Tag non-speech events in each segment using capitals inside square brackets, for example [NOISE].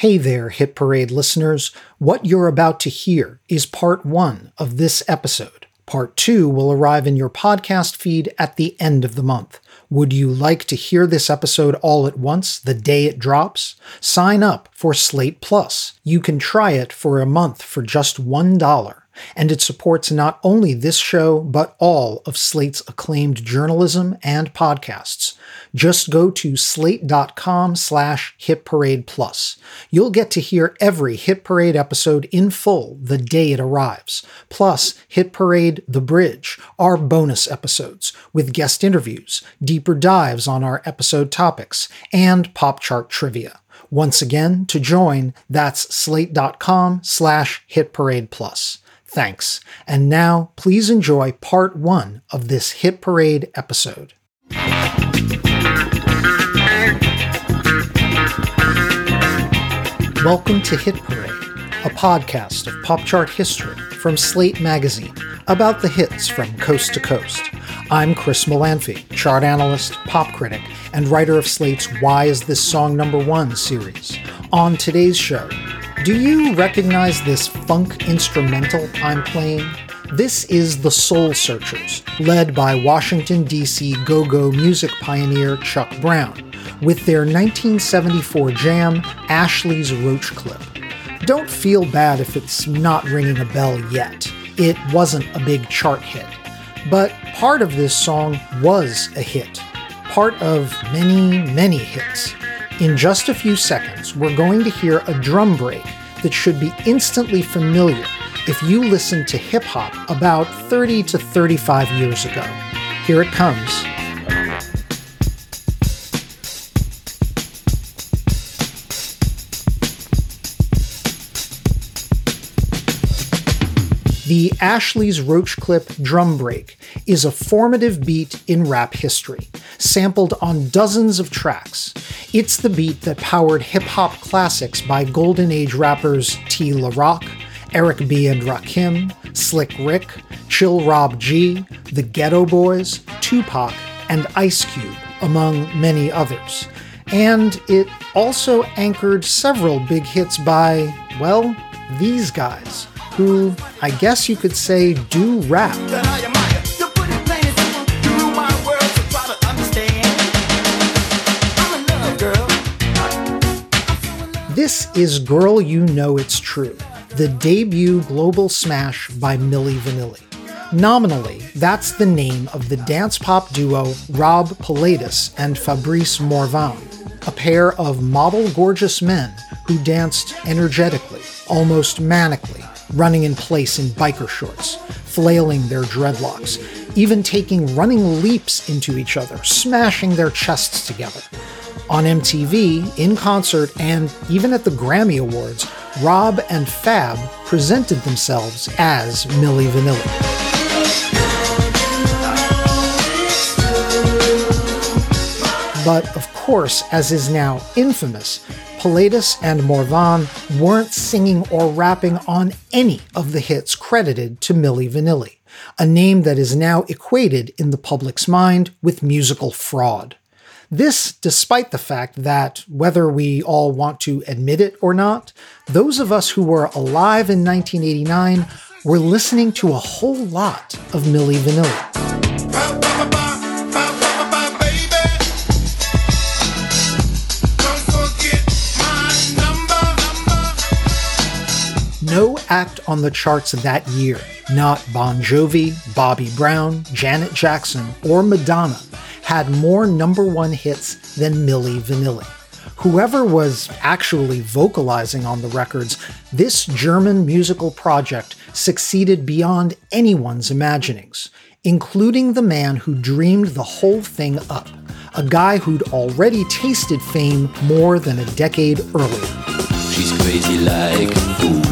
Hey there, Hit Parade listeners. What you're about to hear is part one of this episode. Part two will arrive in your podcast feed at the end of the month. Would you like to hear this episode all at once, the day it drops? Sign up for Slate Plus. You can try it for a month for just $1 and it supports not only this show, but all of Slate's acclaimed journalism and podcasts. Just go to slate.com slash hit parade plus. You'll get to hear every Hit Parade episode in full the day it arrives, plus Hit Parade The Bridge, our bonus episodes with guest interviews, deeper dives on our episode topics, and pop chart trivia. Once again, to join, that's slate.com slash hit parade plus. Thanks. And now, please enjoy part one of this Hit Parade episode. Welcome to Hit Parade, a podcast of pop chart history from Slate Magazine about the hits from coast to coast. I'm Chris Molanphy, chart analyst, pop critic, and writer of Slate's Why Is This Song Number One series. On today's show, do you recognize this funk instrumental I'm playing? This is the Soul Searchers, led by Washington, D.C. go go music pioneer Chuck Brown, with their 1974 jam, Ashley's Roach Clip. Don't feel bad if it's not ringing a bell yet. It wasn't a big chart hit. But part of this song was a hit, part of many, many hits. In just a few seconds, we're going to hear a drum break that should be instantly familiar if you listened to hip hop about 30 to 35 years ago. Here it comes. The Ashley's Roach Clip drum break is a formative beat in rap history, sampled on dozens of tracks. It's the beat that powered hip hop classics by Golden Age rappers T. La Rock, Eric B. and Rakim, Slick Rick, Chill Rob G, The Geto Boys, Tupac, and Ice Cube, among many others. And it also anchored several big hits by, well, these guys who I guess you could say do rap. This is Girl You Know It's True, the debut global smash by Milli Vanilli. Nominally, that's the name of the dance pop duo Rob Pilatus and Fabrice Morvan, a pair of model gorgeous men who danced energetically, almost manically, running in place in biker shorts, flailing their dreadlocks, even taking running leaps into each other, smashing their chests together. On MTV, in concert, and even at the Grammy Awards, Rob and Fab presented themselves as Milli Vanilli. But of course, as is now infamous, Pilatus and Morvan weren't singing or rapping on any of the hits credited to Milli Vanilli, a name that is now equated in the public's mind with musical fraud. This, despite the fact that, whether we all want to admit it or not, those of us who were alive in 1989 were listening to a whole lot of Milli Vanilli. No act on the charts that year, not Bon Jovi, Bobby Brown, Janet Jackson, or Madonna, had more number one hits than Milli Vanilli. Whoever was actually vocalizing on the records, this German musical project succeeded beyond anyone's imaginings, including the man who dreamed the whole thing up, a guy who'd already tasted fame more than a decade earlier. She's crazy like a fool.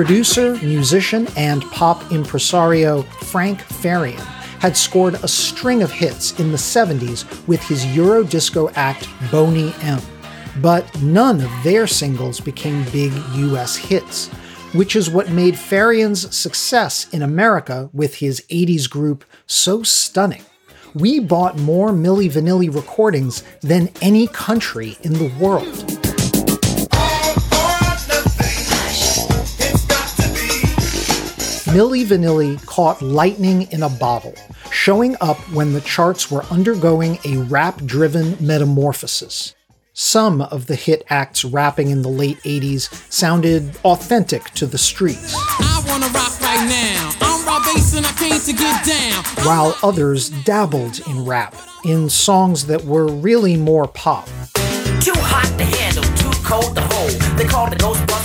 Producer, musician, and pop impresario Frank Farian had scored a string of hits in the 70s with his Euro disco act Boney M. But none of their singles became big US hits, which is what made Farian's success in America with his 80s group so stunning. We bought more Milli Vanilli recordings than any country in the world. Milli Vanilli caught lightning in a bottle, showing up when the charts were undergoing a rap driven metamorphosis. Some of the hit acts rapping in the late 80s sounded authentic to the streets. Right while others dabbled in rap, in songs that were really more pop. Too hot to handle, too cold to hold. They call the Ghostbusters and the end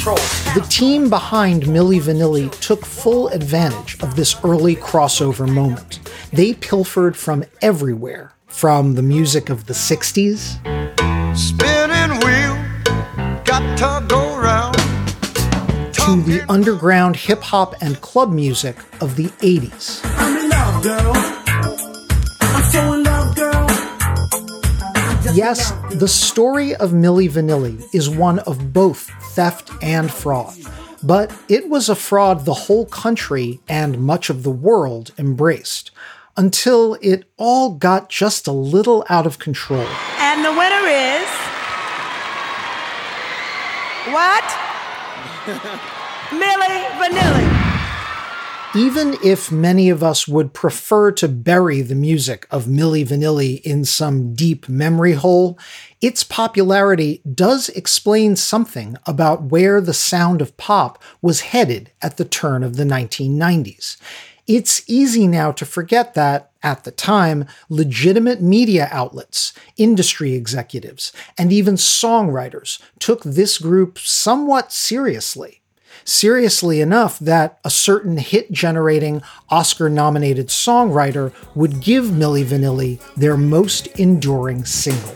control. The team behind Milli Vanilli took full advantage of this early crossover moment. They pilfered from everywhere, from the music of the 60s. Spinning wheel, got to go round. To the underground hip hop and club music of the 80s. Yes, the story of Milli Vanilli is one of both theft and fraud, but it was a fraud the whole country and much of the world embraced until it all got just a little out of control. And the winner is. What? [LAUGHS] Milli Vanilli. Even if many of us would prefer to bury the music of Milli Vanilli in some deep memory hole, its popularity does explain something about where the sound of pop was headed at the turn of the 1990s. It's easy now to forget that, at the time, legitimate media outlets, industry executives, and even songwriters took this group somewhat seriously seriously enough that a certain hit generating Oscar nominated songwriter would give Milli Vanilli their most enduring single.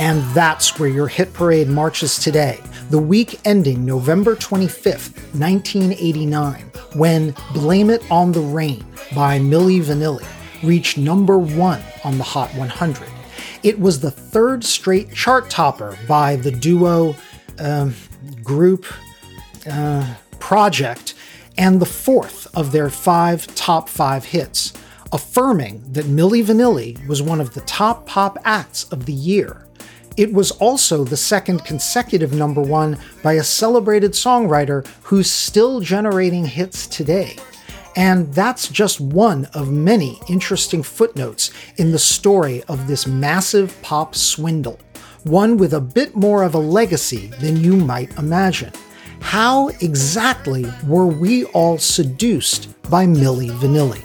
And that's where your hit parade marches today, the week ending November 25th, 1989, when Blame It on the Rain by Milli Vanilli reached number one on the Hot 100. It was the third straight chart topper by the duo uh, group uh, project and the fourth of their five top five hits, affirming that Milli Vanilli was one of the top pop acts of the year. It was also the second consecutive number one by a celebrated songwriter who's still generating hits today. And that's just one of many interesting footnotes in the story of this massive pop swindle, one with a bit more of a legacy than you might imagine. How exactly were we all seduced by Milli Vanilli?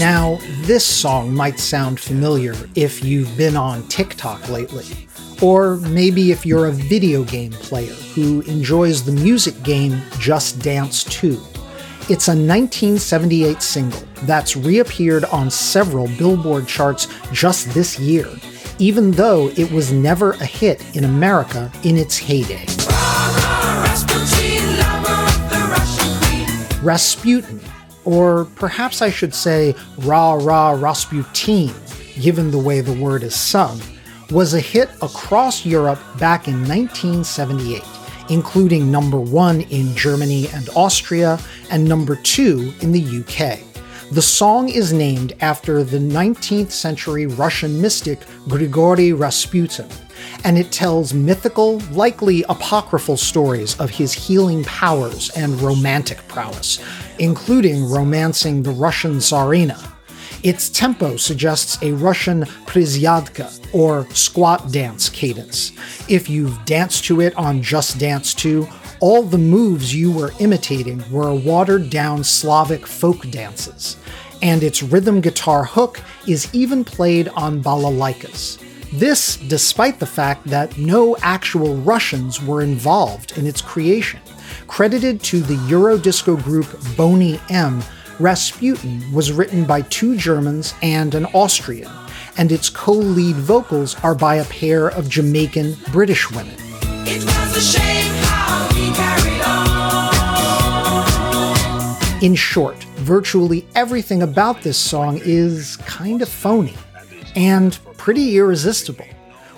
Lived a certain man in Russia long ago this song might sound familiar if you've been on TikTok lately. Or maybe if you're a video game player who enjoys the music game Just Dance 2. It's a 1978 single that's reappeared on several Billboard charts just this year, even though it was never a hit in America in its heyday. Rasputin, or perhaps I should say Ra Ra Rasputin, given the way the word is sung, was a hit across Europe back in 1978, including number one in Germany and Austria and number two in the UK. The song is named after the 19th century Russian mystic Grigory Rasputin, and it tells mythical, likely apocryphal stories of his healing powers and romantic prowess, including romancing the Russian Tsarina. Its tempo suggests a Russian prisyadka, or squat dance cadence. If you've danced to it on Just Dance 2, all the moves you were imitating were watered down Slavic folk dances, and its rhythm guitar hook is even played on balalaikas. This, despite the fact that no actual Russians were involved in its creation. Credited to the Eurodisco group Boney M, Rasputin was written by two Germans and an Austrian, and its co lead vocals are by a pair of Jamaican British women. In short, virtually everything about this song is kind of phony and pretty irresistible,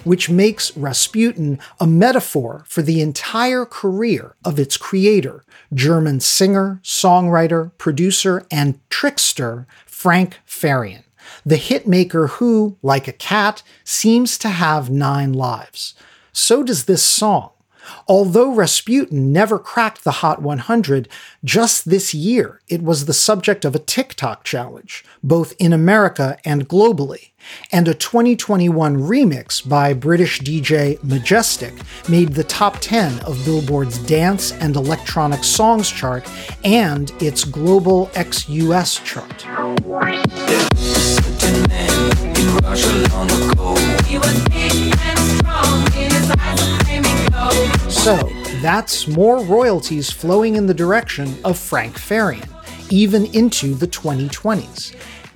which makes Rasputin a metaphor for the entire career of its creator, German singer, songwriter, producer, and trickster Frank Farian, the hitmaker who, like a cat, seems to have nine lives. So does this song. Although Rasputin never cracked the Hot 100, just this year it was the subject of a TikTok challenge, both in America and globally. And a 2021 remix by British DJ Majestic made the top 10 of Billboard's Dance and Electronic Songs chart and its global ex US chart. So, that's more royalties flowing in the direction of Frank Farian, even into the 2020s.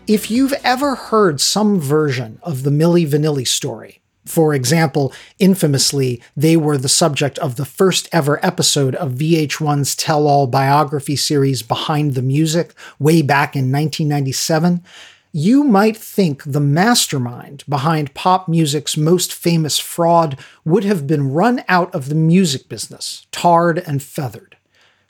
If you've ever heard some version of the Milli Vanilli story, for example, infamously, they were the subject of the first ever episode of VH1's tell all biography series Behind the Music way back in 1997 you might think the mastermind behind pop music's most famous fraud would have been run out of the music business, tarred and feathered.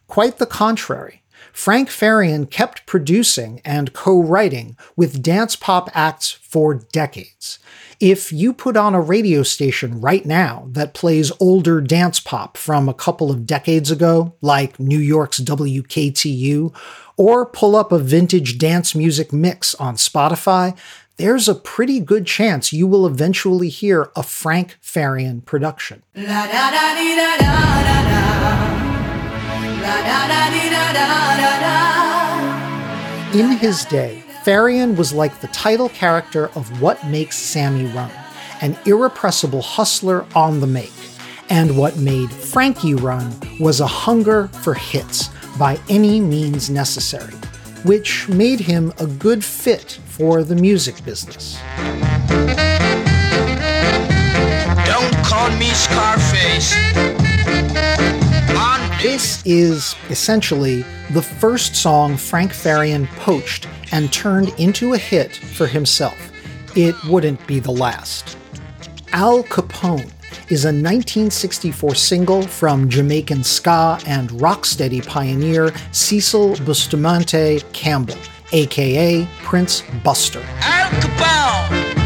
Quite the contrary. Frank Farian kept producing and co writing with dance pop acts for decades. If you put on a radio station right now that plays older dance pop from a couple of decades ago, like New York's WKTU, or pull up a vintage dance music mix on Spotify, there's a pretty good chance you will eventually hear a Frank Farian production. In his day, Farian was like the title character of What Makes Sammy Run, an irrepressible hustler on the make. And what made Frankie run was a hunger for hits, by any means necessary, which made him a good fit for the music business. Don't call me Scarface. This is essentially the first song Frank Farian poached and turned into a hit for himself. It wouldn't be the last. Al Capone is a 1964 single from Jamaican ska and rocksteady pioneer Cecil Bustamante Campbell, aka Prince Buster. Al Capone.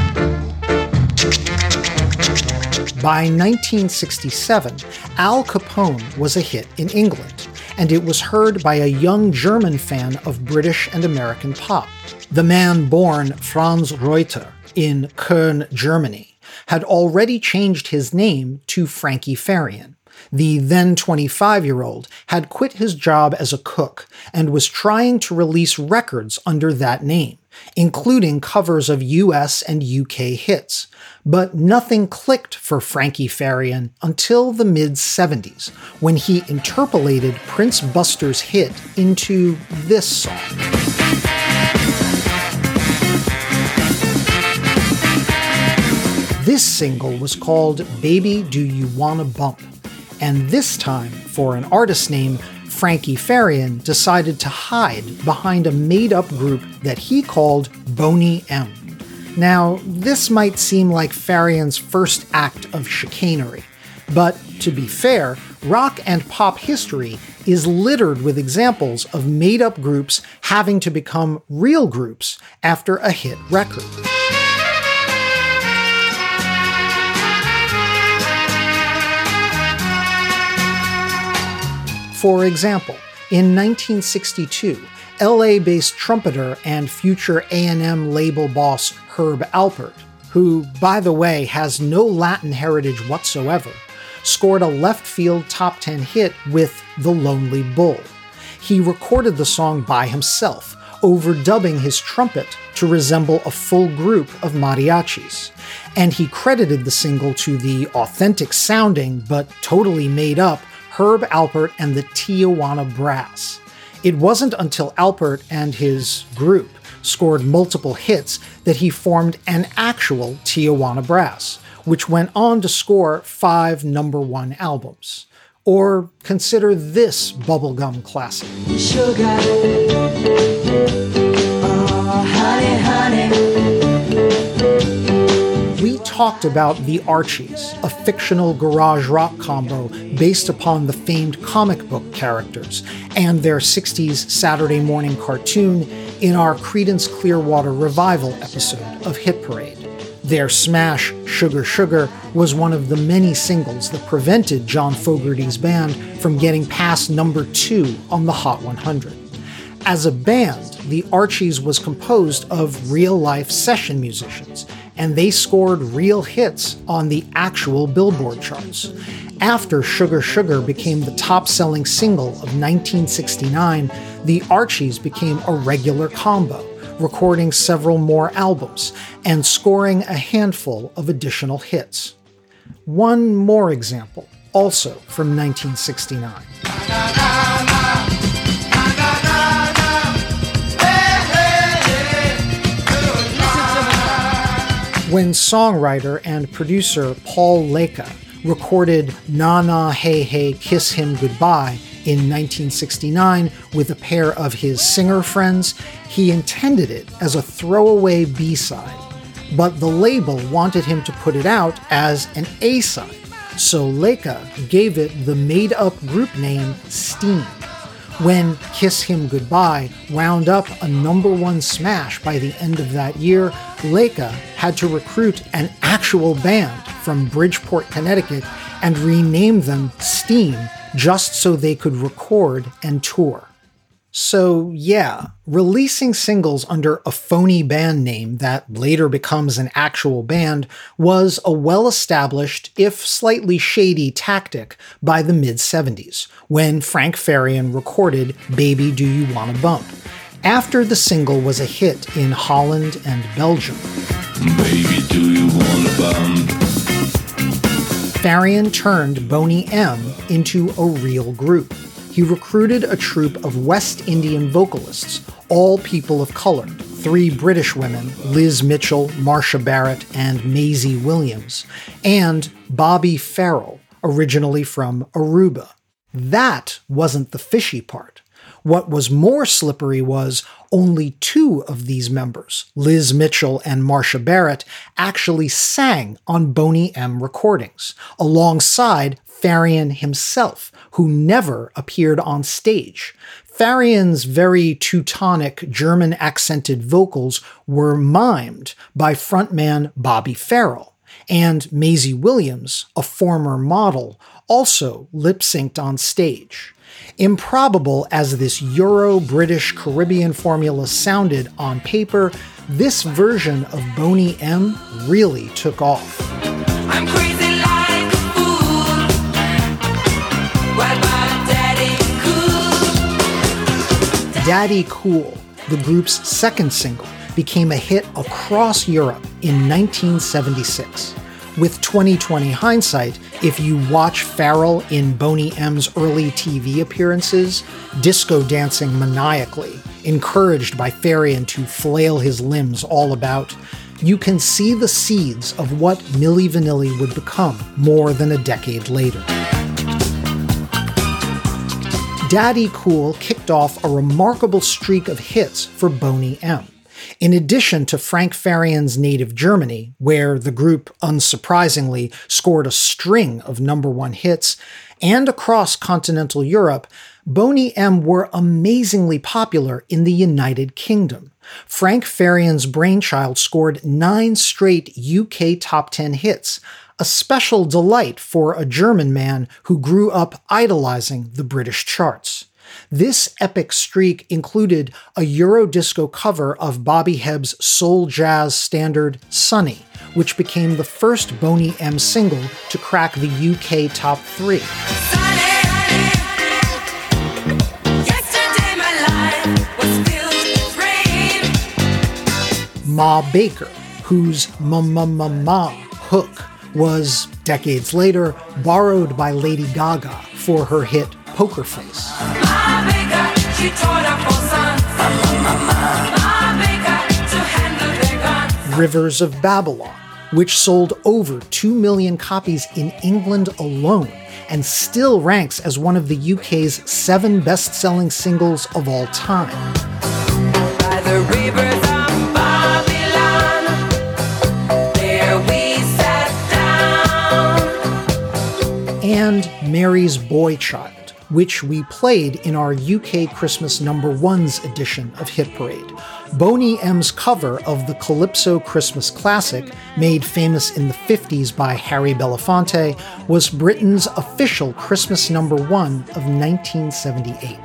By 1967, Al Capone was a hit in England, and it was heard by a young German fan of British and American pop. The man born Franz Reuter in Köln, Germany, had already changed his name to Frankie Farian. The then 25 year old had quit his job as a cook and was trying to release records under that name, including covers of US and UK hits. But nothing clicked for Frankie Farian until the mid 70s, when he interpolated Prince Buster's hit into this song. This single was called Baby Do You Wanna Bump, and this time, for an artist name, Frankie Farian decided to hide behind a made up group that he called Boney M. Now, this might seem like Farian's first act of chicanery, but to be fair, rock and pop history is littered with examples of made up groups having to become real groups after a hit record. For example, in 1962, LA-based trumpeter and future A&M label boss Herb Alpert, who, by the way, has no Latin heritage whatsoever, scored a left field top 10 hit with The Lonely Bull. He recorded the song by himself, overdubbing his trumpet to resemble a full group of mariachis. And he credited the single to the authentic sounding but totally made up Herb Alpert and the Tijuana Brass. It wasn't until Alpert and his group scored multiple hits that he formed an actual Tijuana Brass, which went on to score five number one albums. Or consider this bubblegum classic. Sugar. Oh, honey, honey talked about The Archies, a fictional garage rock combo based upon the famed comic book characters, and their 60s Saturday morning cartoon in our Creedence Clearwater revival episode of Hit Parade. Their smash, Sugar Sugar, was one of the many singles that prevented John Fogerty's band from getting past number two on the Hot 100. As a band, the Archies was composed of real life session musicians and they scored real hits on the actual Billboard charts. After Sugar Sugar became the top selling single of 1969, the Archies became a regular combo, recording several more albums and scoring a handful of additional hits. One more example, also from 1969. When songwriter and producer Paul Leka recorded Na Na Hey Hey Kiss Him Goodbye in 1969 with a pair of his singer friends, he intended it as a throwaway B side. But the label wanted him to put it out as an A side, so Leka gave it the made up group name Steam when Kiss Him Goodbye wound up a number one smash by the end of that year, Leka had to recruit an actual band from Bridgeport, Connecticut, and rename them Steam just so they could record and tour. So, yeah, releasing singles under a phony band name that later becomes an actual band was a well established, if slightly shady, tactic by the mid 70s, when Frank Farian recorded Baby Do You Wanna Bump, after the single was a hit in Holland and Belgium. Baby, do you wanna bump? Farian turned Boney M into a real group he recruited a troupe of West Indian vocalists, all people of color, three British women, Liz Mitchell, Marcia Barrett, and Maizie Williams, and Bobby Farrell, originally from Aruba. That wasn't the fishy part. What was more slippery was only two of these members, Liz Mitchell and Marcia Barrett, actually sang on Boney M recordings, alongside Farian himself, who never appeared on stage. Farian's very Teutonic German accented vocals were mimed by frontman Bobby Farrell, and Maizie Williams, a former model, also lip synced on stage. Improbable as this Euro British Caribbean formula sounded on paper, this version of Boney M really took off. Daddy Cool, the group's second single, became a hit across Europe in 1976. With 2020 hindsight, if you watch Farrell in Boney M's early TV appearances, disco dancing maniacally, encouraged by Farian to flail his limbs all about, you can see the seeds of what Milli Vanilli would become more than a decade later. Daddy Cool kicked off a remarkable streak of hits for Boney M. In addition to Frank Farian's native Germany, where the group unsurprisingly scored a string of number one hits, and across continental Europe, Boney M were amazingly popular in the United Kingdom. Frank Farian's brainchild scored nine straight UK top 10 hits, a special delight for a German man who grew up idolizing the British charts. This epic streak included a Eurodisco cover of Bobby Hebb's soul jazz standard Sunny, which became the first Boney M single to crack the UK top three. Ma Baker, whose Ma Ma Ma Ma hook was, decades later, borrowed by Lady Gaga for her hit Poker Face. Rivers of Babylon, which sold over 2 million copies in England alone and still ranks as one of the UK's seven best selling singles of all time. and Mary's Boy Child, which we played in our UK Christmas number ones edition of Hit Parade. Boney M's cover of the Calypso Christmas classic, made famous in the 50s by Harry Belafonte, was Britain's official Christmas number one of 1978.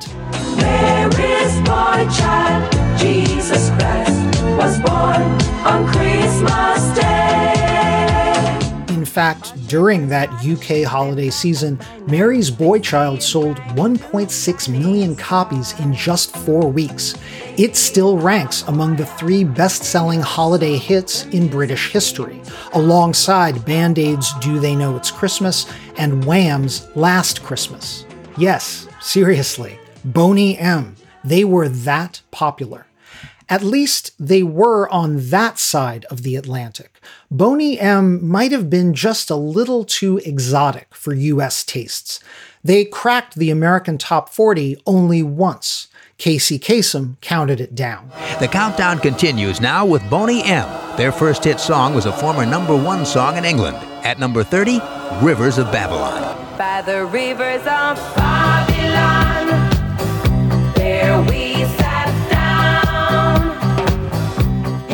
Mary's boy child, Jesus Christ, was born on Christmas Day. Fact, during that UK holiday season, Mary's Boy Child sold 1.6 million copies in just four weeks. It still ranks among the three best selling holiday hits in British history, alongside Band Aid's Do They Know It's Christmas and Wham's Last Christmas. Yes, seriously, Boney M. They were that popular. At least they were on that side of the Atlantic. Boney M might have been just a little too exotic for US tastes. They cracked the American top 40 only once. Casey Kasem counted it down. The countdown continues now with Boney M. Their first hit song was a former number one song in England. At number 30, Rivers of Babylon. By the rivers of Babylon, there we sat down.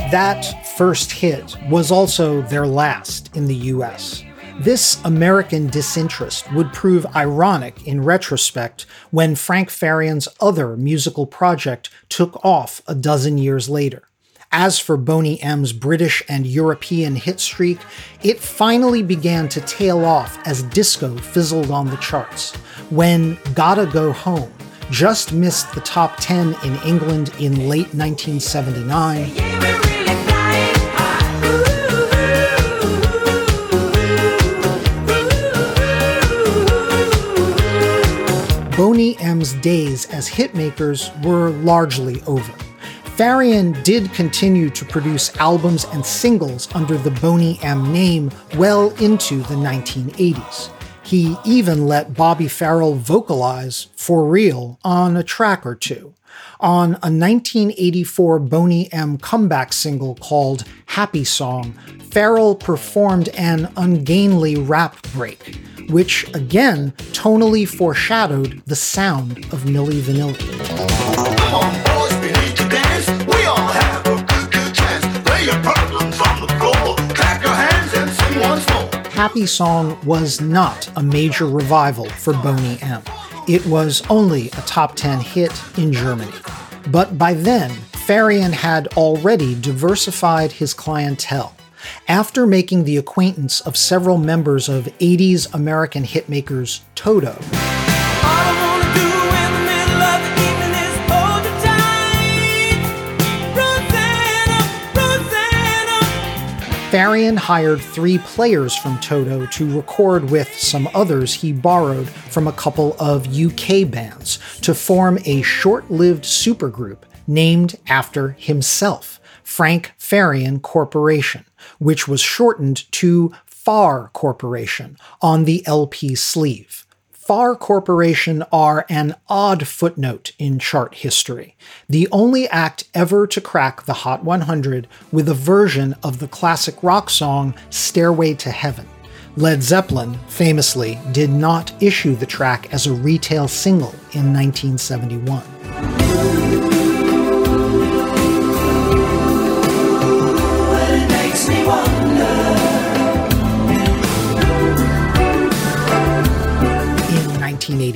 That first hit was also their last in the US. This American disinterest would prove ironic in retrospect when Frank Farian's other musical project took off a dozen years later. As for Boney M's British and European hit streak, it finally began to tail off as disco fizzled on the charts, when Gotta Go Home just missed the top 10 in England in late 1979. Boney M's days as hitmakers were largely over. Farian did continue to produce albums and singles under the Boney M name well into the 1980s. He even let Bobby Farrell vocalize for real on a track or two. On a 1984 Boney M comeback single called Happy Song, Farrell performed an ungainly rap break which again tonally foreshadowed the sound of Milli Vanilli. Happy Song was not a major revival for Boney M. It was only a top 10 hit in Germany. But by then, Farian had already diversified his clientele after making the acquaintance of several members of 80s American hitmakers Toto. Farian hired three players from Toto to record with some others he borrowed from a couple of UK bands to form a short lived supergroup named after himself. Frank Farian Corporation, which was shortened to Far Corporation on the LP sleeve. Far Corporation are an odd footnote in chart history, the only act ever to crack the Hot 100 with a version of the classic rock song Stairway to Heaven. Led Zeppelin, famously, did not issue the track as a retail single in 1971.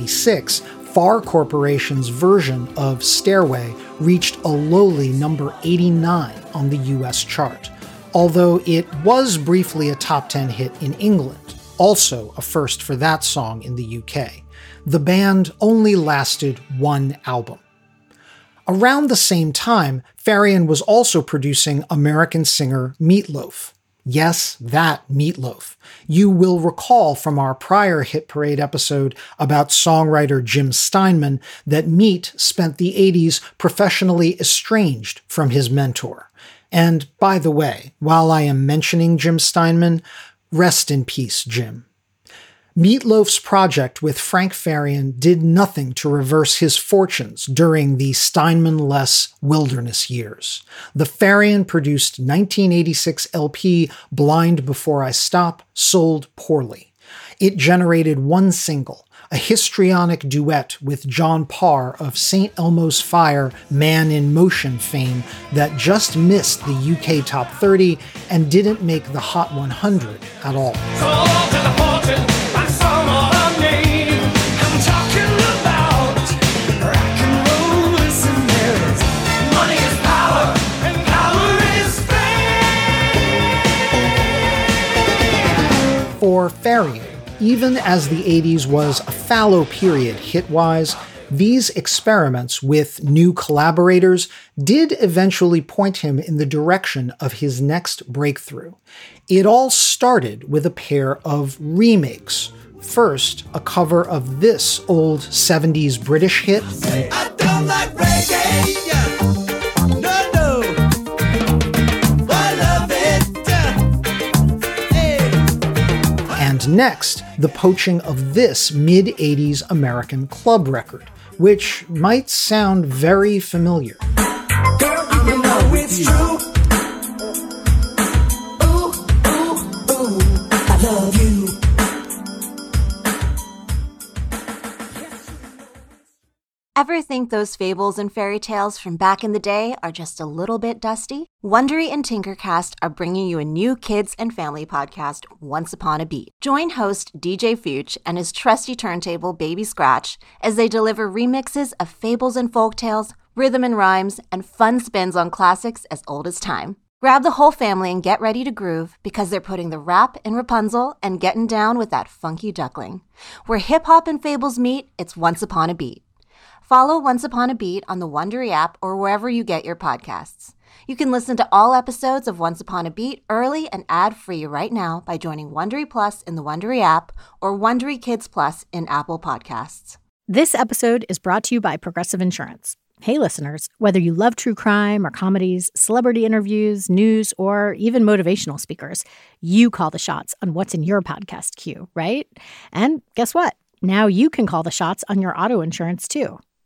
1986, Far Corporation's version of Stairway reached a lowly number 89 on the US chart, although it was briefly a top 10 hit in England, also a first for that song in the UK. The band only lasted one album. Around the same time, Farian was also producing American singer Meatloaf. Yes, that meatloaf. You will recall from our prior Hit Parade episode about songwriter Jim Steinman that Meat spent the 80s professionally estranged from his mentor. And by the way, while I am mentioning Jim Steinman, rest in peace, Jim. Meatloaf's project with Frank Farian did nothing to reverse his fortunes during the Steinman less wilderness years. The Farian produced 1986 LP Blind Before I Stop sold poorly. It generated one single, a histrionic duet with John Parr of St. Elmo's Fire Man in Motion fame that just missed the UK Top 30 and didn't make the Hot 100 at all. For Farian, even as the 80s was a fallow period hit wise, these experiments with new collaborators did eventually point him in the direction of his next breakthrough. It all started with a pair of remakes. First, a cover of this old 70s British hit. And next, the poaching of this mid 80s American club record, which might sound very familiar. Ever think those fables and fairy tales from back in the day are just a little bit dusty? Wondery and Tinkercast are bringing you a new kids and family podcast, Once Upon a Beat. Join host DJ Fuchs and his trusty turntable Baby Scratch as they deliver remixes of fables and folk tales, rhythm and rhymes, and fun spins on classics as old as time. Grab the whole family and get ready to groove because they're putting the rap in Rapunzel and getting down with that funky duckling. Where hip hop and fables meet, it's Once Upon a Beat. Follow Once Upon a Beat on the Wondery app or wherever you get your podcasts. You can listen to all episodes of Once Upon a Beat early and ad-free right now by joining Wondery Plus in the Wondery app or Wondery Kids Plus in Apple Podcasts. This episode is brought to you by Progressive Insurance. Hey listeners, whether you love true crime or comedies, celebrity interviews, news, or even motivational speakers, you call the shots on what's in your podcast queue, right? And guess what? Now you can call the shots on your auto insurance too.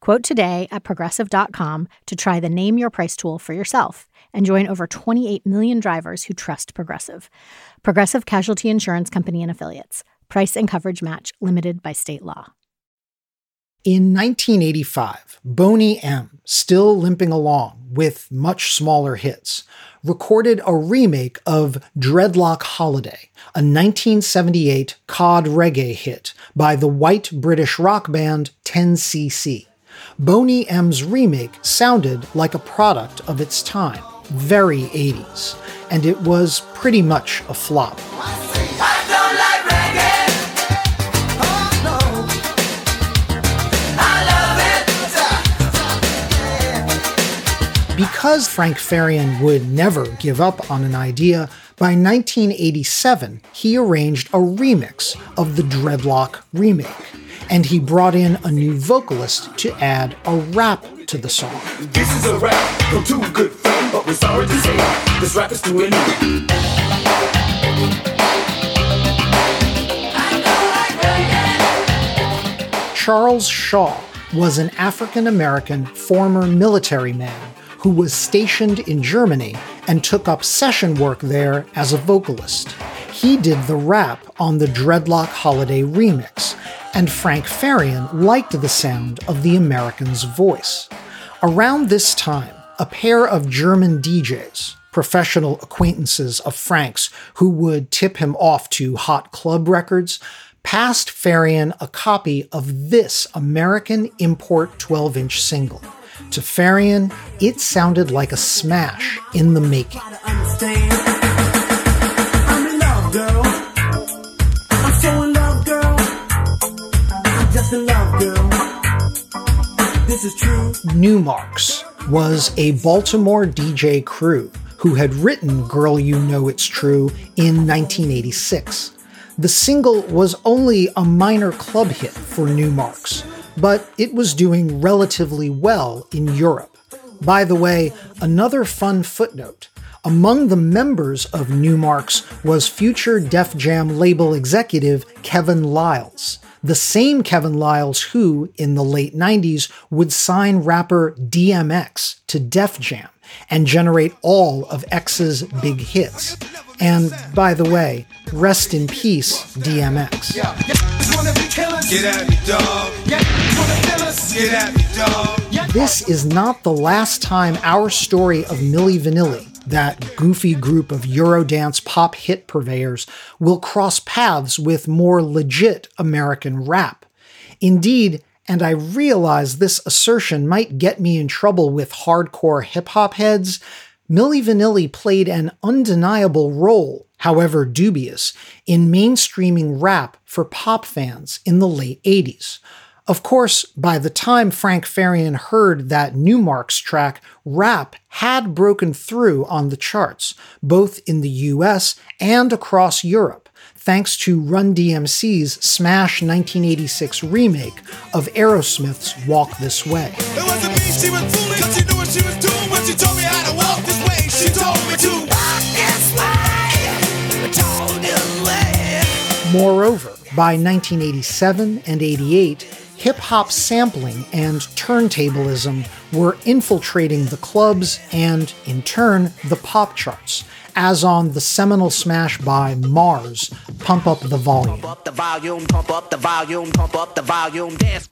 Quote today at progressive.com to try the Name Your Price tool for yourself and join over 28 million drivers who trust Progressive. Progressive Casualty Insurance Company and Affiliates. Price and coverage match limited by state law. In 1985, Boney M, still limping along with much smaller hits, recorded a remake of Dreadlock Holiday, a 1978 cod reggae hit by the white British rock band 10cc. Boney M's remake sounded like a product of its time, very 80s, and it was pretty much a flop. Because Frank Farian would never give up on an idea, by 1987 he arranged a remix of the Dreadlock remake, and he brought in a new vocalist to add a rap to the song. This is a rap from two good friends, but we're sorry to say this rap is too Charles Shaw was an African American former military man who was stationed in Germany and took up session work there as a vocalist. He did the rap on the Dreadlock Holiday remix, and Frank Farian liked the sound of the American's voice. Around this time, a pair of German DJs, professional acquaintances of Frank's who would tip him off to hot club records, passed Farian a copy of this American import 12 inch single. To Farian, it sounded like a smash in the making. Numarx was a Baltimore DJ crew who had written Girl You Know It's True in 1986. The single was only a minor club hit for Numarx, but it was doing relatively well in Europe. By the way, another fun footnote. Among the members of Numarx was future Def Jam label executive Kevin Liles, the same Kevin Liles who, in the late 90s, would sign rapper DMX to Def Jam and generate all of X's big hits. And by the way, rest in peace, DMX. This is not the last time our story of Milli Vanilli, that goofy group of Eurodance pop hit purveyors, will cross paths with more legit American rap. Indeed, and I realize this assertion might get me in trouble with hardcore hip hop heads, Milli Vanilli played an undeniable role, however dubious, in mainstreaming rap for pop fans in the late 80s. Of course, by the time Frank Farian heard that Numarx track, rap had broken through on the charts, both in the US and across Europe, thanks to Run DMC's smash 1986 remake of Aerosmith's Walk This Way. Moreover, by 1987 and 88, hip hop sampling and turntablism were infiltrating the clubs and, in turn, the pop charts, as on the seminal smash by MARRS, Pump Up the Volume. Pump up the volume, pump up the volume, pump up the volume, dance,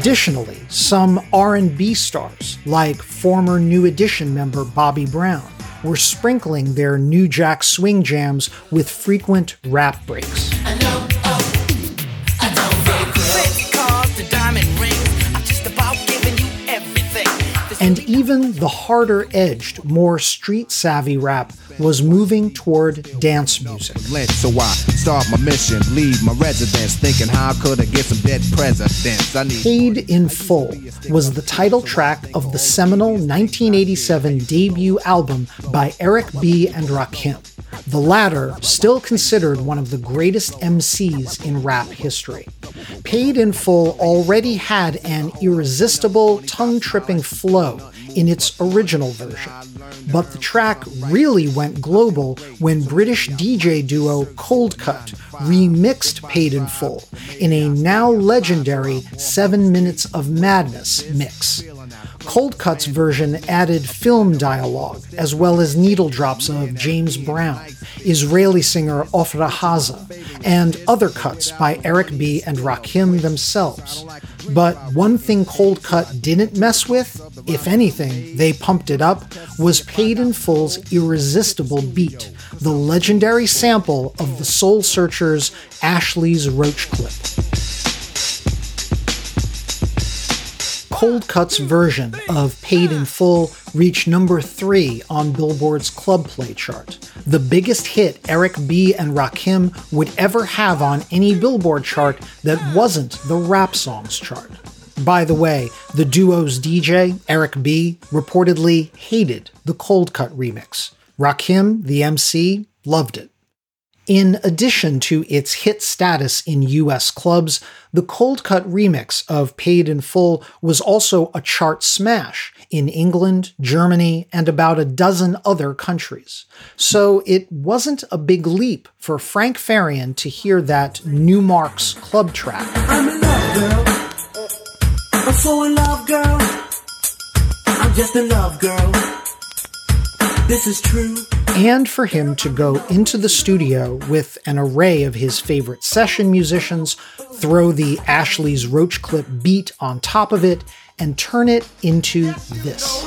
Additionally, some R&B stars, like former New Edition member Bobby Brown, were sprinkling their New Jack swing jams with frequent rap breaks. And even the harder edged, more street savvy rap was moving toward dance music. So I start my mission, leave my residence, thinking how could I get some dead presidents? I need Paid in Full was the title track of the seminal 1987 debut album by Eric B. and Rakim. The latter still considered one of the greatest MCs in rap history. Paid in Full already had an irresistible, tongue tripping flow in its original version. But the track really went global when British DJ duo Coldcut remixed Paid in Full in a now legendary 7 Minutes of Madness mix. Coldcut's version added film dialogue, as well as needle drops of James Brown, Israeli singer Ofra Haza, and other cuts by Eric B. and Rakim themselves. But one thing Coldcut didn't mess with, if anything, they pumped it up, was Paid in Full's irresistible beat, the legendary sample of the Soul Searchers' Ashley's Roach Clip. Coldcut's version of Paid in Full reached number three on Billboard's Club Play chart, the biggest hit Eric B. and Rakim would ever have on any Billboard chart that wasn't the rap songs chart. By the way, the duo's DJ, Eric B., reportedly hated the Coldcut remix. Rakim, the MC, loved it. In addition to its hit status in US clubs, the Coldcut remix of Paid in Full was also a chart smash in England, Germany, and about a dozen other countries. So it wasn't a big leap for Frank Farian to hear that Numarx club track. I'm in love, girl. I'm so in love, girl. I'm just in love, girl. This is true and for him to go into the studio with an array of his favorite session musicians, throw the Ashley's Roach Clip beat on top of it, and turn it into this.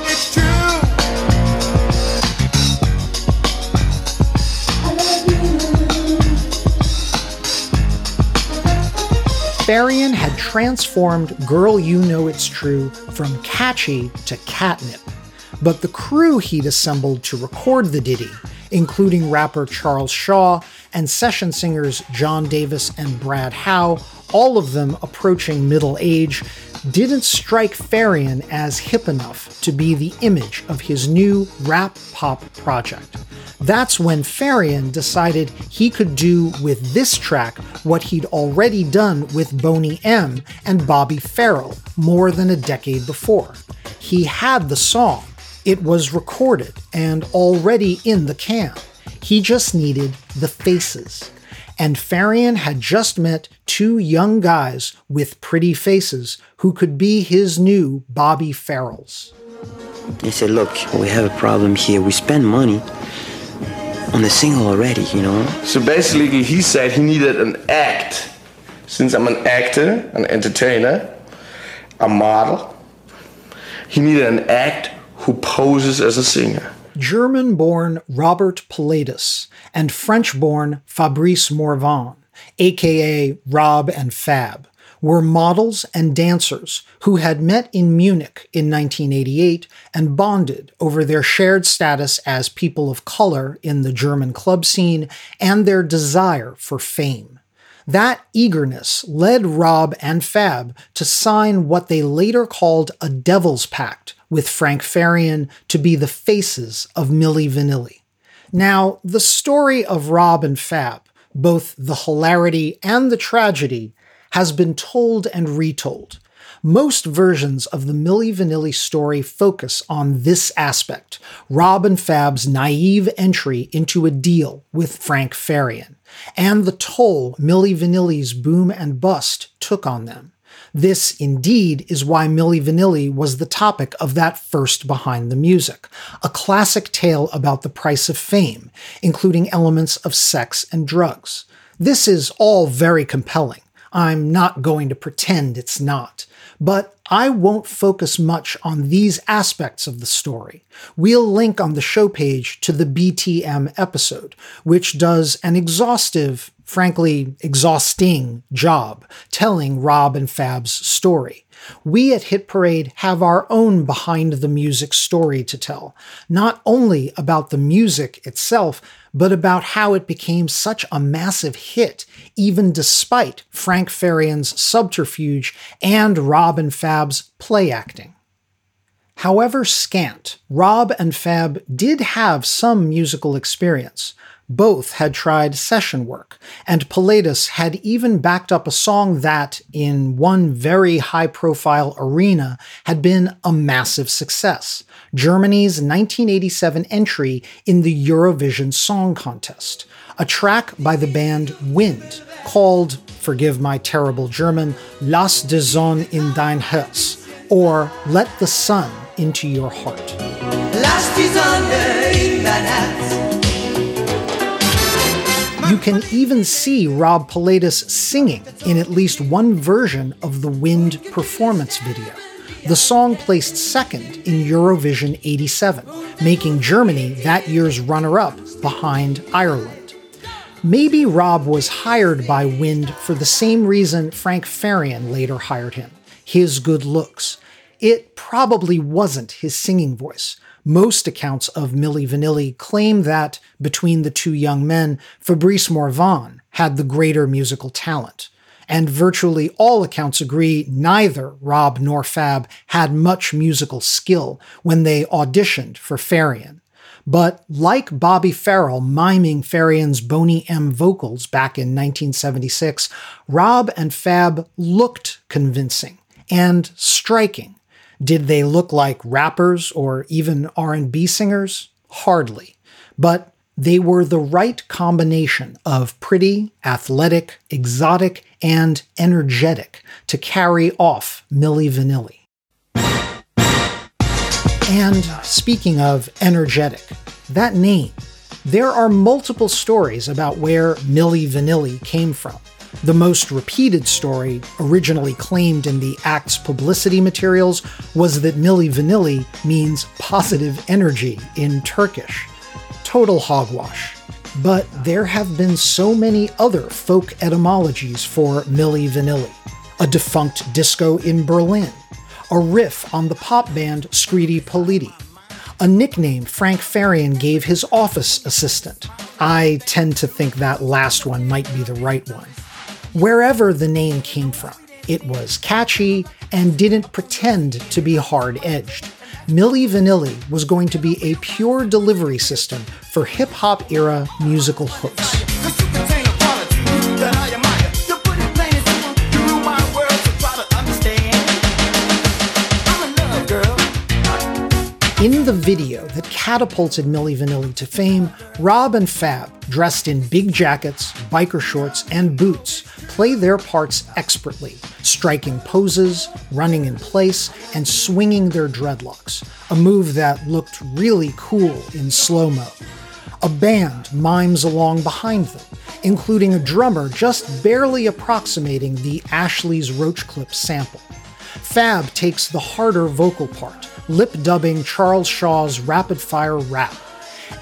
Farian had transformed Girl You Know It's True from catchy to catnip but the crew he'd assembled to record the ditty, including rapper Charles Shaw and session singers John Davis and Brad Howe, all of them approaching middle age, didn't strike Farian as hip enough to be the image of his new rap pop project. That's when Farian decided he could do with this track what he'd already done with Boney M and Bobby Farrell more than a decade before. He had the song, it was recorded and already in the can. He just needed the faces. And Farian had just met two young guys with pretty faces who could be his new Bobby Farrells. He said, Look, we have a problem here. We spend money on the single already, you know? So basically, he said he needed an act. Since I'm an actor, an entertainer, a model, he needed an act who poses as a singer. German born Robert Pilatus and French born Fabrice Morvan, aka Rob and Fab, were models and dancers who had met in Munich in 1988 and bonded over their shared status as people of color in the German club scene and their desire for fame. That eagerness led Rob and Fab to sign what they later called a Devil's Pact with Frank Farian to be the faces of Milli Vanilli. Now, the story of Rob and Fab, both the hilarity and the tragedy, has been told and retold. Most versions of the Milli Vanilli story focus on this aspect Rob and Fab's naive entry into a deal with Frank Farian, and the toll Milli Vanilli's boom and bust took on them. This, indeed, is why Milli Vanilli was the topic of that first Behind the Music, a classic tale about the price of fame, including elements of sex and drugs. This is all very compelling. I'm not going to pretend it's not. But I won't focus much on these aspects of the story. We'll link on the show page to the BTM episode, which does an exhaustive frankly, exhausting job telling Rob and Fab's story. We at Hit Parade have our own behind the music story to tell, not only about the music itself, but about how it became such a massive hit, even despite Frank Farian's subterfuge and Rob and Fab's play acting. However scant, Rob and Fab did have some musical experience. Both had tried session work, and Pilatus had even backed up a song that, in one very high profile arena, had been a massive success Germany's 1987 entry in the Eurovision Song Contest, a track by the band Wind called, forgive my terrible German, Lass de Sonne in dein Herz, or Let the Sun into Your Heart. You can even see Rob Pilatus singing in at least one version of the Wind performance video. The song placed second in Eurovision 87, making Germany that year's runner up behind Ireland. Maybe Rob was hired by Wind for the same reason Frank Farian later hired him his good looks. It probably wasn't his singing voice. Most accounts of Milli Vanilli claim that, between the two young men, Fabrice Morvan had the greater musical talent. And virtually all accounts agree neither Rob nor Fab had much musical skill when they auditioned for Farian. But like Bobby Farrell miming Farian's Boney M vocals back in 1976, Rob and Fab looked convincing and striking. Did they look like rappers or even R&B singers? Hardly. But they were the right combination of pretty, athletic, exotic, and energetic to carry off Milli Vanilli. And speaking of energetic, that name, there are multiple stories about where Milli Vanilli came from. The most repeated story, originally claimed in the act's publicity materials, was that Milli Vanilli means positive energy in Turkish. Total hogwash. But there have been so many other folk etymologies for Milli Vanilli. A defunct disco in Berlin, a riff on the pop band Scritti Politti, a nickname Frank Farian gave his office assistant. I tend to think that last one might be the right one wherever the name came from. It was catchy and didn't pretend to be hard edged. Milli Vanilli was going to be a pure delivery system for hip hop era musical hooks. In the video that catapulted Milli Vanilli to fame, Rob and Fab, dressed in big jackets, biker shorts, and boots, play their parts expertly, striking poses, running in place, and swinging their dreadlocks, a move that looked really cool in slow mo. A band mimes along behind them, including a drummer just barely approximating the Ashley's Roach Clip sample. Fab takes the harder vocal part lip dubbing Charles Shaw's rapid fire rap.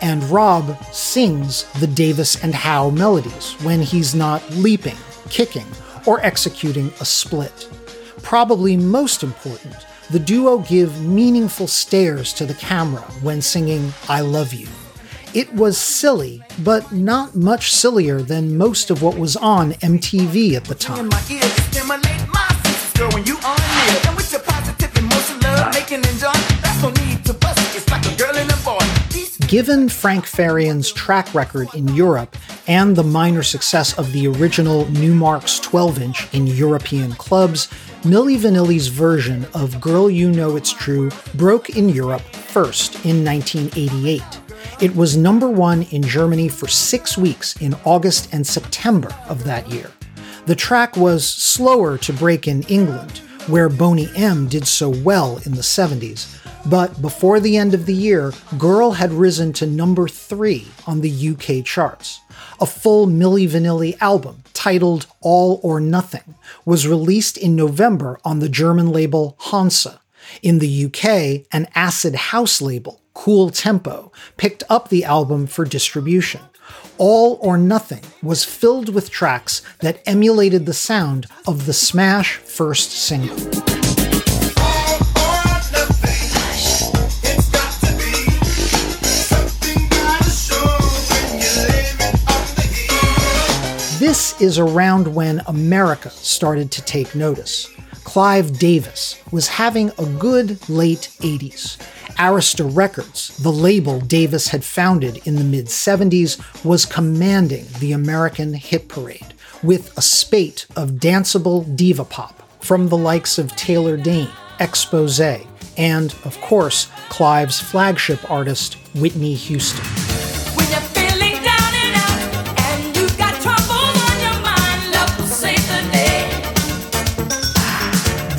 And Rob sings the Davis and Howe melodies when he's not leaping, kicking, or executing a split. Probably most important, the duo give meaningful stares to the camera when singing I Love You. It was silly, but not much sillier than most of what was on MTV at the time. Given Frank Farian's track record in Europe and the minor success of the original Numarx 12 inch in European clubs, Milli Vanilli's version of Girl You Know It's True broke in Europe first in 1988. It was number one in Germany for six weeks in August and September of that year. The track was slower to break in England, where Boney M did so well in the 70s. But before the end of the year, Girl had risen to number three on the UK charts. A full Milli Vanilli album titled All or Nothing was released in November on the German label Hansa. In the UK, an acid house label, Cool Tempo, picked up the album for distribution. All or Nothing was filled with tracks that emulated the sound of the Smash first single. This is around when America started to take notice. Clive Davis was having a good late 80s. Arista Records, the label Davis had founded in the mid 70s, was commanding the American hit parade with a spate of danceable diva pop from the likes of Taylor Dayne, Expose, and, of course, Clive's flagship artist, Whitney Houston.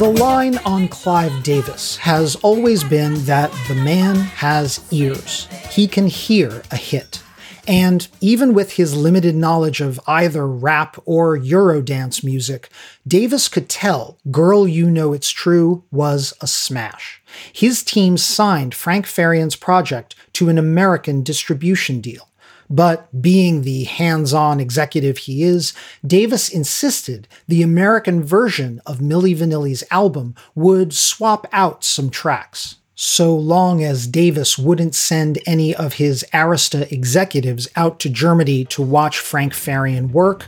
The line on Clive Davis has always been that the man has ears. He can hear a hit. And even with his limited knowledge of either rap or Eurodance music, Davis could tell Girl You Know It's True was a smash. His team signed Frank Farian's project to an American distribution deal. But being the hands on executive he is, Davis insisted the American version of Milli Vanilli's album would swap out some tracks so long as Davis wouldn't send any of his Arista executives out to Germany to watch Frank Farian work,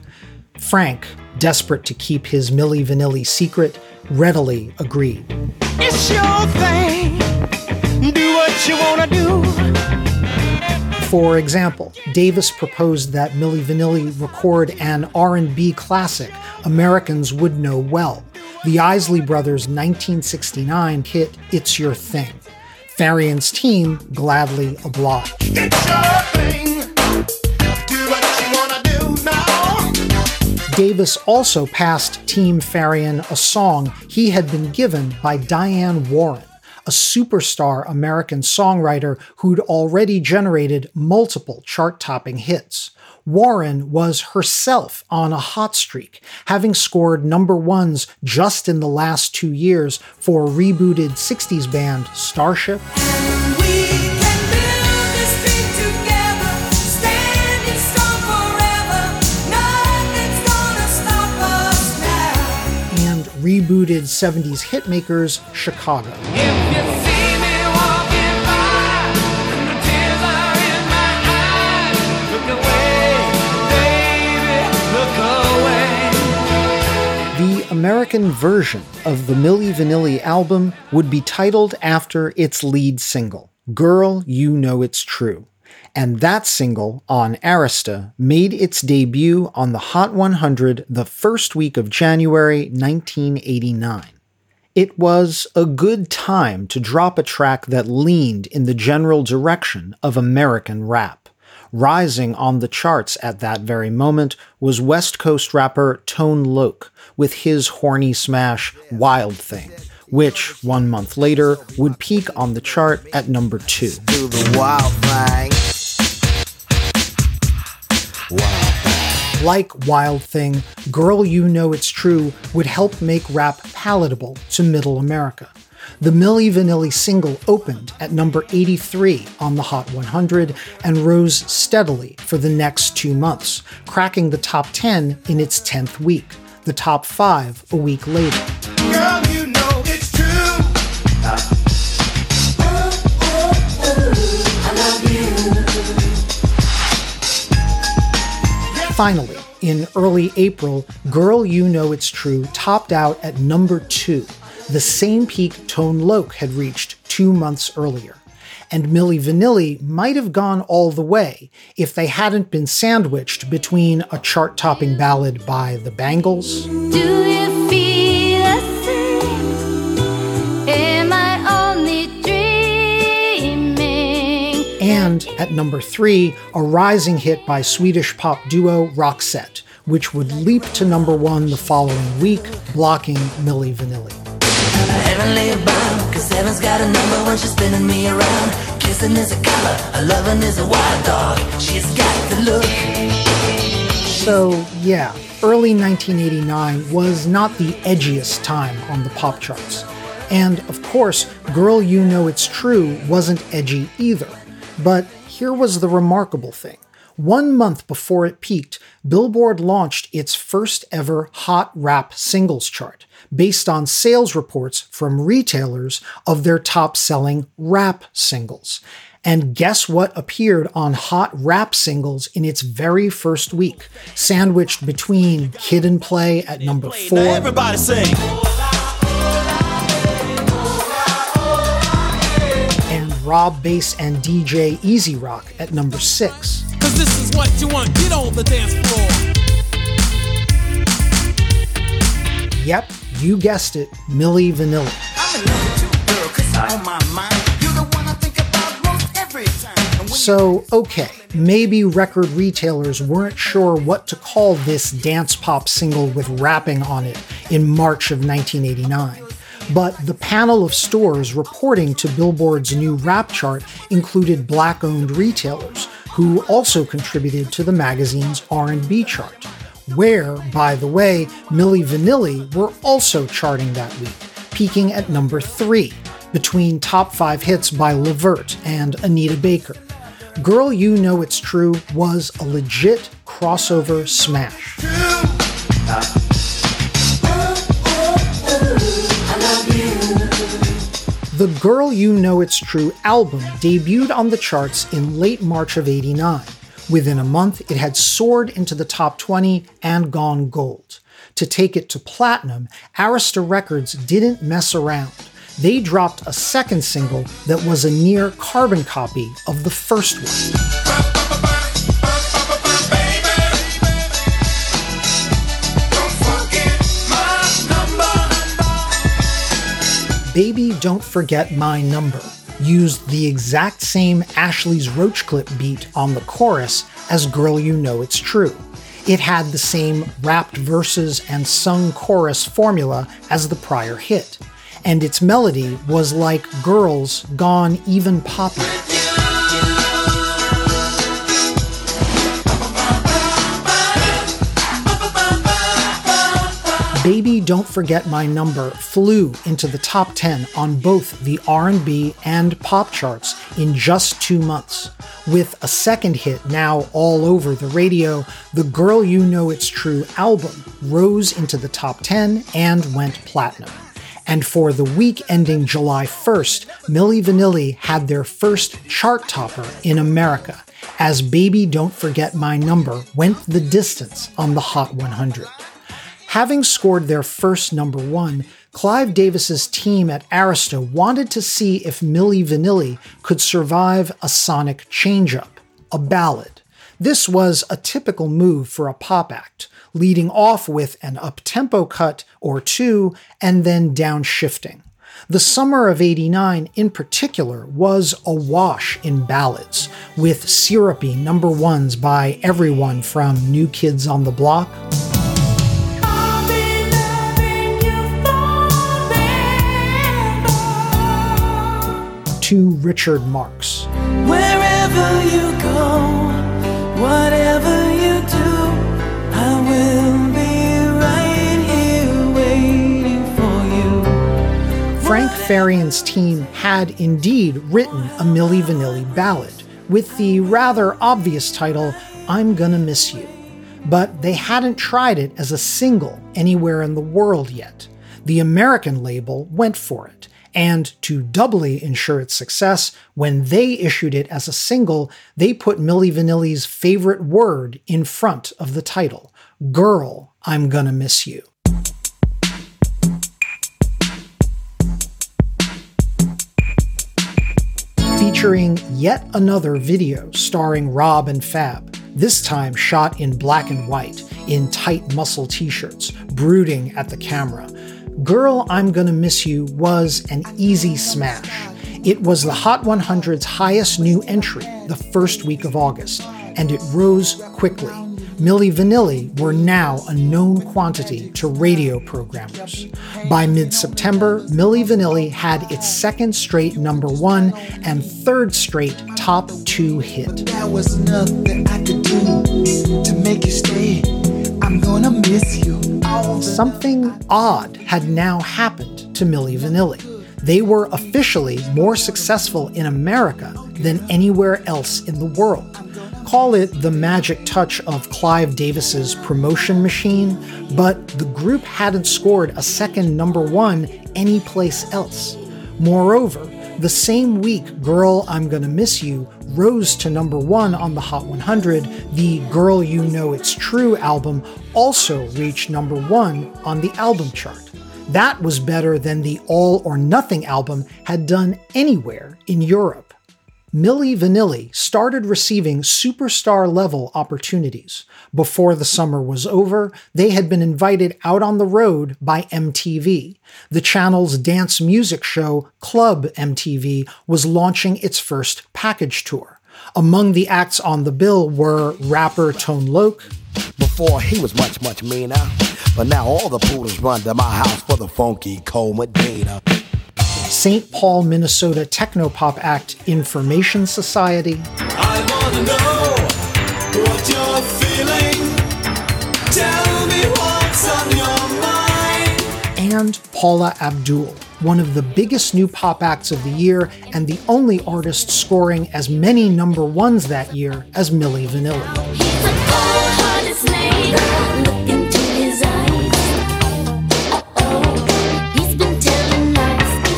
Frank, desperate to keep his Milli Vanilli secret, readily agreed. It's your thing. Do what you wanna do. For example, Davis proposed that Milli Vanilli record an R&B classic Americans would know well, the Isley Brothers' 1969 hit It's Your Thing. Farian's team gladly obliged. Davis also passed Team Farian a song he had been given by Diane Warren, a superstar American songwriter who'd already generated multiple chart topping hits. Warren was herself on a hot streak, having scored number ones just in the last two years for rebooted 60s band Starship. Rebooted 70s hitmakers Chicago. The American version of the Milli Vanilli album would be titled after its lead single, Girl, You Know It's True. And that single on Arista made its debut on the Hot 100 the first week of January 1989. It was a good time to drop a track that leaned in the general direction of American rap. Rising on the charts at that very moment was West Coast rapper Tone Loc with his horny smash Wild Thing, which one month later would peak on the chart at number two. Like Wild Thing, Girl You Know It's True would help make rap palatable to middle America. The Milli Vanilli single opened at number 83 on the Hot 100 and rose steadily for the next two months, cracking the top 10 in its 10th week, the top 5 a week later. Girl, Finally, in early April, Girl You Know It's True topped out at number 2 the same peak Tone Loc had reached two months earlier. And Milli Vanilli might have gone all the way if they hadn't been sandwiched between a chart topping ballad by the Bangles. And at number three, a rising hit by Swedish pop duo Roxette, which would leap to number one the following week, blocking Milli Vanilli heavenly bound. Cause heaven's got a number when she's spinning me around. Kissing is a color, a loving is a wild dog. She's got the look. So, yeah, early 1989 was not the edgiest time on the pop charts. And of course, Girl You Know It's True wasn't edgy either. But here was the remarkable thing. One month before it peaked, Billboard launched its first ever hot rap singles chart based on sales reports from retailers of their top selling rap singles. And guess what appeared on Hot Rap Singles in its very first week, sandwiched between Kid and Play at number four. Now everybody sing. Rob Base and DJ E-Z Rock at number six. Cause this is what you want. Get on the dance floor. Yep, you guessed it, Milli Vanilli. So, okay, maybe record retailers weren't sure what to call this dance pop single with rapping on it in March of 1989. But the panel of stores reporting to Billboard's new rap chart included black owned retailers who also contributed to the magazine's R&B chart, where, by the way, Milli Vanilli were also charting that week, peaking at number 3, between top 5 hits by Levert and Anita Baker. Girl You Know It's True was a legit crossover smash. The Girl You Know It's True album debuted on the charts in late March of 89. Within a month, it had soared into the top 20 and gone gold. To take it to platinum, Arista Records didn't mess around. They dropped a second single that was a near carbon copy of the first one. Baby Don't Forget My Number used the exact same Ashley's Roach Clip beat on the chorus as Girl You Know It's True. It had the same rapped verses and sung chorus formula as the prior hit, and its melody was like Girls gone even poppier. Baby Don't Forget My Number flew into the top 10 on both the R&B and pop charts in just 2 months. With a second hit now all over the radio, the Girl You Know It's True album rose into the top 10 and went platinum. And for the week ending July 1st, Milli Vanilli had their first chart topper in America as Baby Don't Forget My Number went the distance on the Hot 100. Having scored their first number one, Clive Davis's team at Arista wanted to see if Milli Vanilli could survive a sonic changeup, a ballad. This was a typical move for a pop act, leading off with an up-tempo cut or two and then downshifting. The summer of 89 in particular was awash in ballads, with syrupy number ones by everyone from New Kids on the Block. To Richard Marx. Wherever you go, whatever you do, I will be right here waiting for you. Frank Farian's team had indeed written a Milli Vanilli ballad with the rather obvious title, I'm Gonna Miss You. But they hadn't tried it as a single anywhere in the world yet. The American label went for it and to doubly ensure its success, when they issued it as a single, they put Milli Vanilli's favorite word in front of the title Girl, I'm Gonna Miss You. Featuring yet another video starring Rob and Fab, this time shot in black and white, in tight muscle t shirts, brooding at the camera Girl, I'm Gonna Miss You was an easy smash. It was the Hot 100's highest new entry the first week of August, and it rose quickly. Milli Vanilli were now a known quantity to radio programmers. By mid September, Milli Vanilli had its second straight number one and third straight top two hit. I'm gonna miss you. Something odd had now happened to Milli Vanilli. They were officially more successful in America than anywhere else in the world. Call it the magic touch of Clive Davis's promotion machine, but the group hadn't scored a second number one anyplace else. Moreover, the same week Girl I'm Gonna Miss You rose to number one on the Hot 100, the Girl You Know It's True album also reached number one on the album chart. That was better than the All or Nothing album had done anywhere in Europe. Milli Vanilli started receiving superstar level opportunities. Before the summer was over, they had been invited out on the road by MTV. The channel's dance music show, Club MTV, was launching its first package tour. Among the acts on the bill were rapper Tone Loc. Before he was much, much meaner, but now all the poodles run to my house for the funky cold Medina. St. Paul, Minnesota technopop act Information Society. you're feeling. Tell me what's on your mind. And Paula Abdul, one of the biggest new pop acts of the year and the only artist scoring as many number ones that year as Milli Vanilli.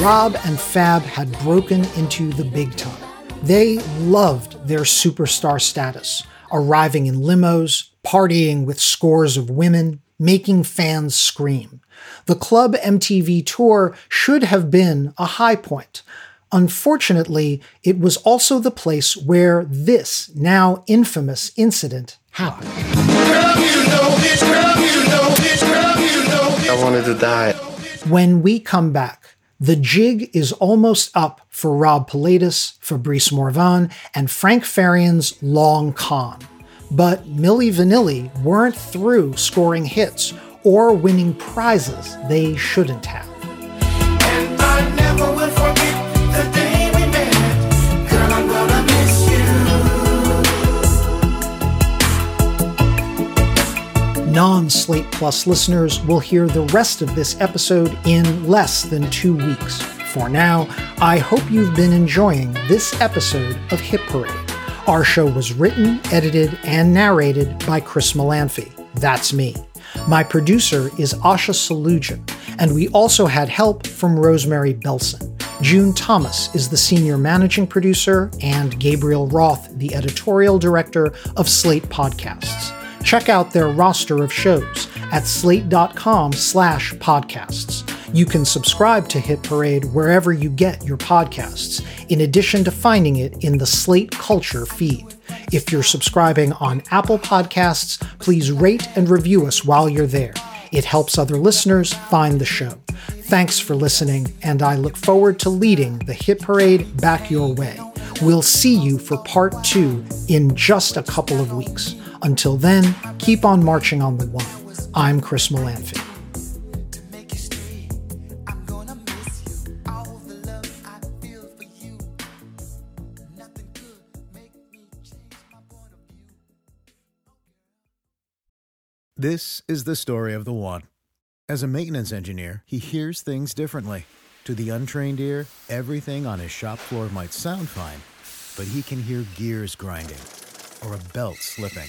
Rob and Fab had broken into the big time. They loved their superstar status, arriving in limos, partying with scores of women, making fans scream. The Club MTV tour should have been a high point. Unfortunately, it was also the place where this now infamous incident happened. I wanted to die. When we come back, the jig is almost up for Rob Pilatus, Fabrice Morvan, and Frank Farian's Long Con. But Milli Vanilli weren't through scoring hits or winning prizes they shouldn't have. Non Slate Plus listeners will hear the rest of this episode in less than two weeks. For now, I hope you've been enjoying this episode of Hit Parade. Our show was written, edited, and narrated by Chris Molanphy. That's me. My producer is Asha Saluja, and we also had help from Rosemary Belson. June Thomas is the senior managing producer, and Gabriel Roth, the editorial director of Slate Podcasts. Check out their roster of shows at slate.com slash podcasts. You can subscribe to Hit Parade wherever you get your podcasts, in addition to finding it in the Slate Culture feed. If you're subscribing on Apple Podcasts, please rate and review us while you're there. It helps other listeners find the show. Thanks for listening, and I look forward to leading the Hit Parade back your way. We'll see you for part two in just a couple of weeks. Until then, keep on marching on the one. I'm Chris Molanphy. This is the story of the one. As a maintenance engineer, he hears things differently. To the untrained ear, everything on his shop floor might sound fine, but he can hear gears grinding or a belt slipping.